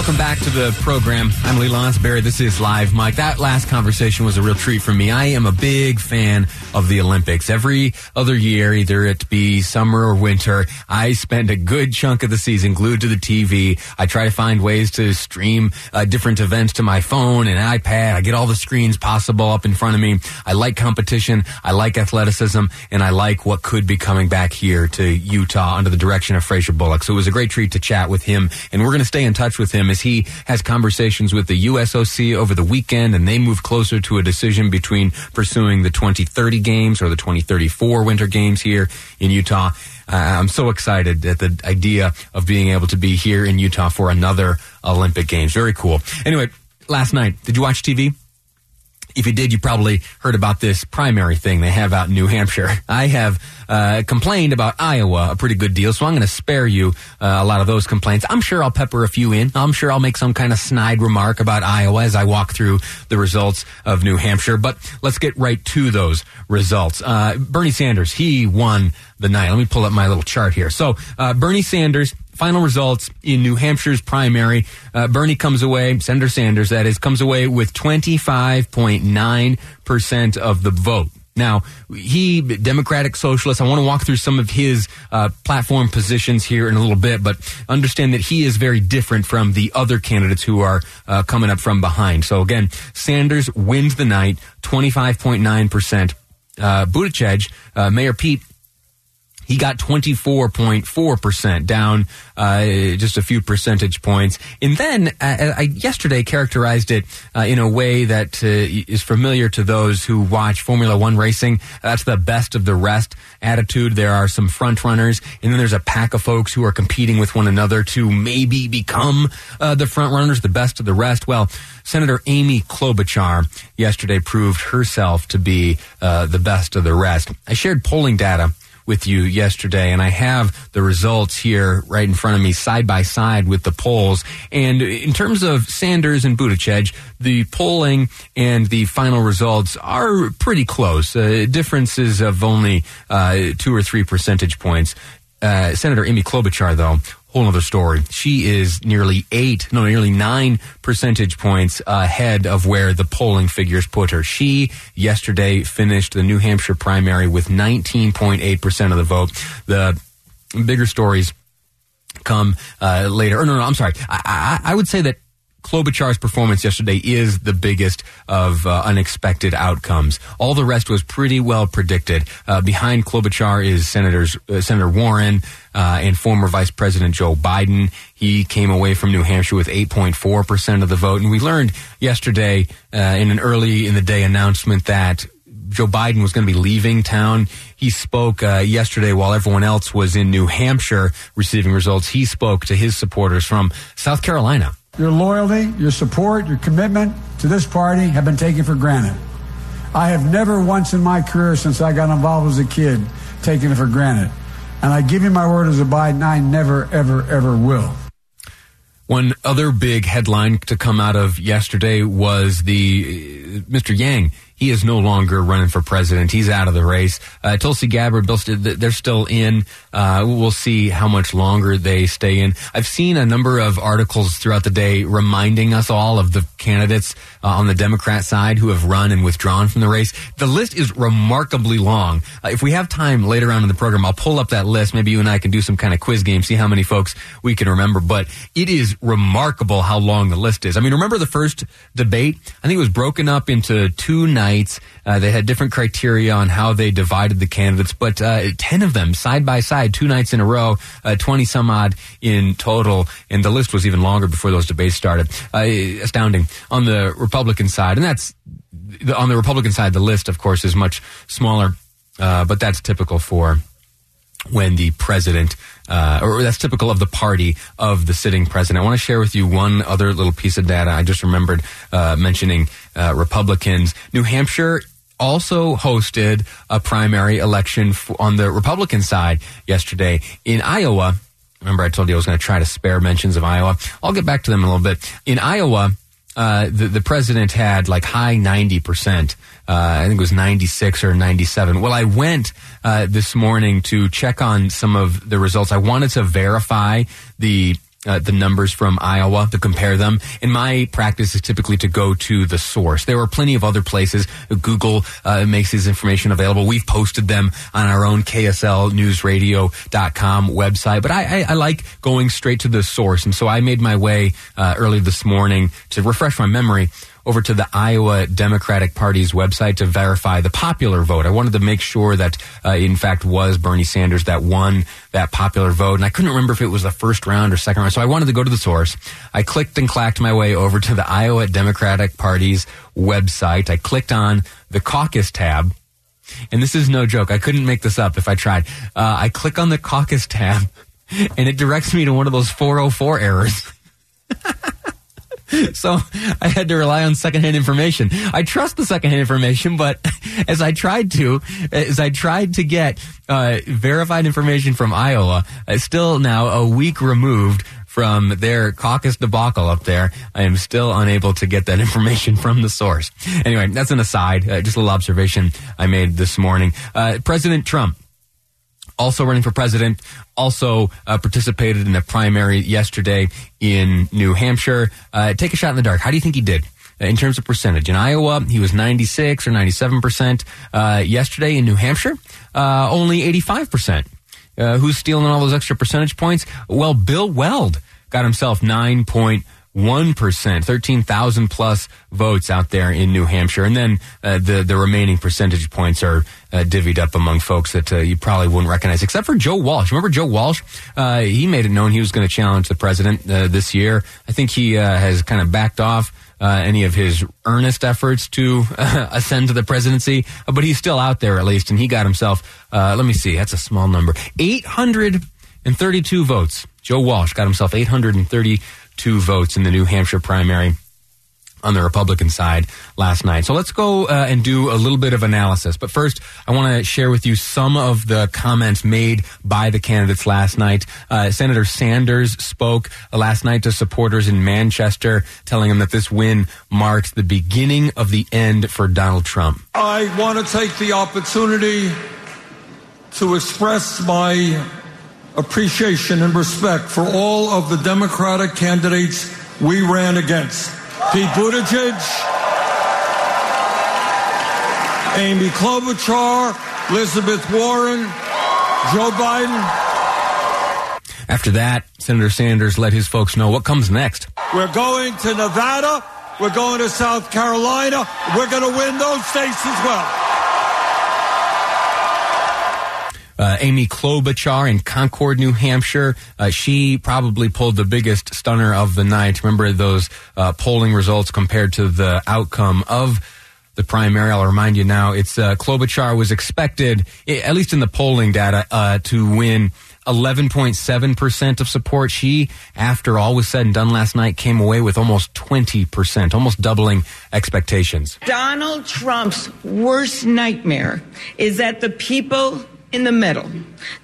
Welcome back to the program. I'm Lee Lonsberry. This is Live Mike. That last conversation was a real treat for me. I am a big fan of the Olympics. Every other year, either it be summer or winter, I spend a good chunk of the season glued to the TV. I try to find ways to stream uh, different events to my phone and iPad. I get all the screens possible up in front of me. I like competition. I like athleticism and I like what could be coming back here to Utah under the direction of Fraser Bullock. So it was a great treat to chat with him and we're going to stay in touch with him as he has conversations with the USOC over the weekend and they move closer to a decision between pursuing the 2030 games or the 2034 winter games here in Utah. Uh, I'm so excited at the idea of being able to be here in Utah for another Olympic games. Very cool. Anyway, last night, did you watch TV? If you did, you probably heard about this primary thing they have out in New Hampshire. I have uh, complained about Iowa a pretty good deal, so I'm going to spare you uh, a lot of those complaints. I'm sure I'll pepper a few in. I'm sure I'll make some kind of snide remark about Iowa as I walk through the results of New Hampshire. But let's get right to those results. Uh, Bernie Sanders, he won the night. Let me pull up my little chart here. So uh, Bernie Sanders final results in New Hampshire's primary, uh, Bernie comes away, Senator Sanders, that is, comes away with 25.9% of the vote. Now, he, Democratic Socialist, I want to walk through some of his uh, platform positions here in a little bit, but understand that he is very different from the other candidates who are uh, coming up from behind. So again, Sanders wins the night, 25.9%. Uh, Buttigieg, uh, Mayor Pete, he got 24.4% down uh, just a few percentage points. And then uh, I yesterday characterized it uh, in a way that uh, is familiar to those who watch Formula One racing. That's the best of the rest attitude. There are some front runners, and then there's a pack of folks who are competing with one another to maybe become uh, the front runners, the best of the rest. Well, Senator Amy Klobuchar yesterday proved herself to be uh, the best of the rest. I shared polling data with you yesterday, and I have the results here right in front of me, side by side with the polls. And in terms of Sanders and Buttigieg, the polling and the final results are pretty close. Uh, differences of only uh, two or three percentage points. Uh, Senator Amy Klobuchar, though, whole other story. She is nearly eight, no, nearly nine percentage points ahead of where the polling figures put her. She yesterday finished the New Hampshire primary with 19.8% of the vote. The bigger stories come uh, later. Or no, no, I'm sorry. I, I, I would say that Klobuchar's performance yesterday is the biggest of uh, unexpected outcomes. All the rest was pretty well predicted. Uh, behind Klobuchar is Senators uh, Senator Warren uh, and former Vice President Joe Biden. He came away from New Hampshire with 8.4 percent of the vote, and we learned yesterday uh, in an early in the day announcement that Joe Biden was going to be leaving town. He spoke uh, yesterday while everyone else was in New Hampshire receiving results. He spoke to his supporters from South Carolina. Your loyalty, your support, your commitment to this party have been taken for granted. I have never once in my career since I got involved as a kid taken it for granted. And I give you my word as a Biden, I never, ever, ever will. One other big headline to come out of yesterday was the uh, Mr. Yang he is no longer running for president. He's out of the race. Uh, Tulsi Gabbard, Bill, they're still in. Uh, we'll see how much longer they stay in. I've seen a number of articles throughout the day reminding us all of the candidates uh, on the Democrat side who have run and withdrawn from the race. The list is remarkably long. Uh, if we have time later on in the program, I'll pull up that list. Maybe you and I can do some kind of quiz game, see how many folks we can remember. But it is remarkable how long the list is. I mean, remember the first debate? I think it was broken up into two nights. Uh, they had different criteria on how they divided the candidates, but uh, 10 of them side by side, two nights in a row, uh, 20 some odd in total. And the list was even longer before those debates started. Uh, astounding. On the Republican side, and that's on the Republican side, the list, of course, is much smaller, uh, but that's typical for when the president, uh, or that's typical of the party of the sitting president. I want to share with you one other little piece of data. I just remembered uh, mentioning uh, Republicans. New Hampshire also hosted a primary election f- on the Republican side yesterday. In Iowa, remember I told you I was going to try to spare mentions of Iowa. I'll get back to them in a little bit. In Iowa, uh, the, the president had like high 90%. Uh, I think it was 96 or 97. Well, I went uh, this morning to check on some of the results. I wanted to verify the uh, the numbers from Iowa to compare them. And my practice is typically to go to the source. There are plenty of other places. Google uh, makes this information available. We've posted them on our own KSLNewsRadio.com website. But I, I, I like going straight to the source. And so I made my way uh, early this morning to refresh my memory over to the Iowa Democratic Party's website to verify the popular vote. I wanted to make sure that, uh, in fact, was Bernie Sanders that won that popular vote. And I couldn't remember if it was the first round or second round. So I wanted to go to the source. I clicked and clacked my way over to the Iowa Democratic Party's website. I clicked on the caucus tab. And this is no joke. I couldn't make this up if I tried. Uh, I click on the caucus tab and it directs me to one of those 404 errors. so I had to rely on secondhand information. I trust the secondhand information, but as I tried to, as I tried to get uh, verified information from Iowa, uh, still now a week removed from their caucus debacle up there, I am still unable to get that information from the source. Anyway, that's an aside, uh, just a little observation I made this morning. Uh, President Trump also running for president, also uh, participated in the primary yesterday in New Hampshire. Uh, take a shot in the dark. How do you think he did? Uh, in terms of percentage. In Iowa, he was 96 or 97%. Uh, yesterday in New Hampshire, uh, only 85%. Uh, who's stealing all those extra percentage points? Well, Bill Weld got himself 9.1 1%, 13,000 plus votes out there in New Hampshire. And then uh, the, the remaining percentage points are uh, divvied up among folks that uh, you probably wouldn't recognize, except for Joe Walsh. Remember Joe Walsh? Uh, he made it known he was going to challenge the president uh, this year. I think he uh, has kind of backed off. any of his earnest efforts to ascend to the presidency, but he's still out there at least, and he got himself. let me see, that's a small number, eight hundred and thirty-two votes. Joe Walsh got himself eight hundred and thirty two votes in the New Hampshire primary on the Republican side last night. So let's go uh, and do a little bit of analysis. But first, I want to share with you some of the comments made by the candidates last night. Uh, Senator Sanders spoke last night to supporters in Manchester, telling them that this win marks the beginning of the end for Donald Trump. I want to take the opportunity to express my appreciation and respect for all of the Democratic candidates we ran against. Pete Buttigieg, Amy Klobuchar, Elizabeth Warren, Joe Biden. After that, Senator Sanders let his folks know what comes next. We're going to Nevada. We're going to South Carolina. We're going to win those states as well. Uh, Amy Klobuchar in Concord, New Hampshire. Uh, she probably pulled the biggest stunner of the night. Remember those uh, polling results compared to the outcome of the primary. I'll remind you now, it's uh, Klobuchar was expected, at least in the polling data, uh, to win 11.7% of support. She, after all was said and done last night, came away with almost 20%, almost doubling expectations. Donald Trump's worst nightmare is that the people in the middle.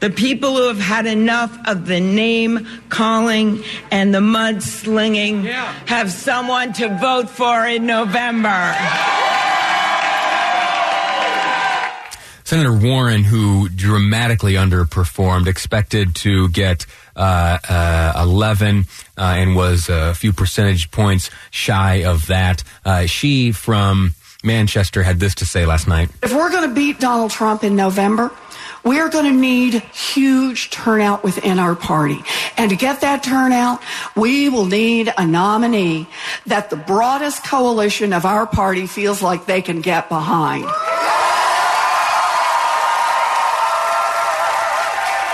The people who have had enough of the name calling and the mudslinging yeah. have someone to vote for in November. Senator Warren, who dramatically underperformed, expected to get uh, uh, 11 uh, and was a few percentage points shy of that. Uh, she from Manchester had this to say last night. If we're going to beat Donald Trump in November, we are going to need huge turnout within our party. And to get that turnout, we will need a nominee that the broadest coalition of our party feels like they can get behind.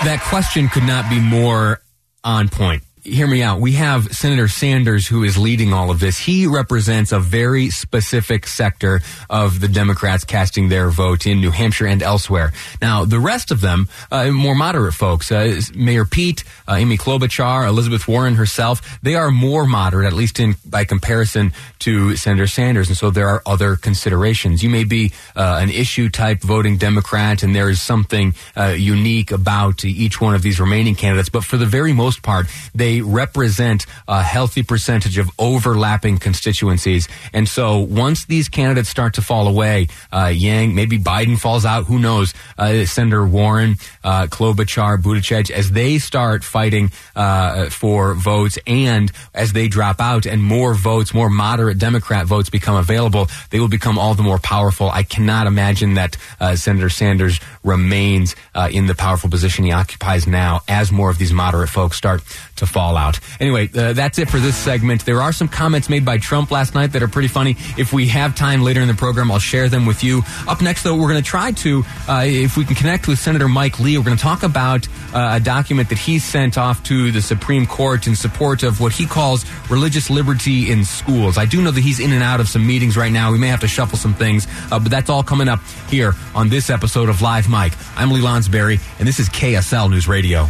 That question could not be more on point hear me out. We have Senator Sanders who is leading all of this. He represents a very specific sector of the Democrats casting their vote in New Hampshire and elsewhere. Now, the rest of them, uh, more moderate folks, uh, Mayor Pete, uh, Amy Klobuchar, Elizabeth Warren herself, they are more moderate, at least in by comparison to Senator Sanders. And so there are other considerations. You may be uh, an issue type voting Democrat, and there is something uh, unique about each one of these remaining candidates. But for the very most part, they they represent a healthy percentage of overlapping constituencies. And so once these candidates start to fall away, uh, Yang, maybe Biden falls out, who knows, uh, Senator Warren, uh, Klobuchar, Buttigieg, as they start fighting uh, for votes and as they drop out and more votes, more moderate Democrat votes become available, they will become all the more powerful. I cannot imagine that uh, Senator Sanders remains uh, in the powerful position he occupies now as more of these moderate folks start to fall out. Anyway, uh, that's it for this segment. There are some comments made by Trump last night that are pretty funny. If we have time later in the program, I'll share them with you. Up next, though, we're going to try to, uh, if we can connect with Senator Mike Lee, we're going to talk about uh, a document that he sent off to the Supreme Court in support of what he calls religious liberty in schools. I do know that he's in and out of some meetings right now. We may have to shuffle some things, uh, but that's all coming up here on this episode of Live Mike. I'm Lee Lonsberry, and this is KSL News Radio.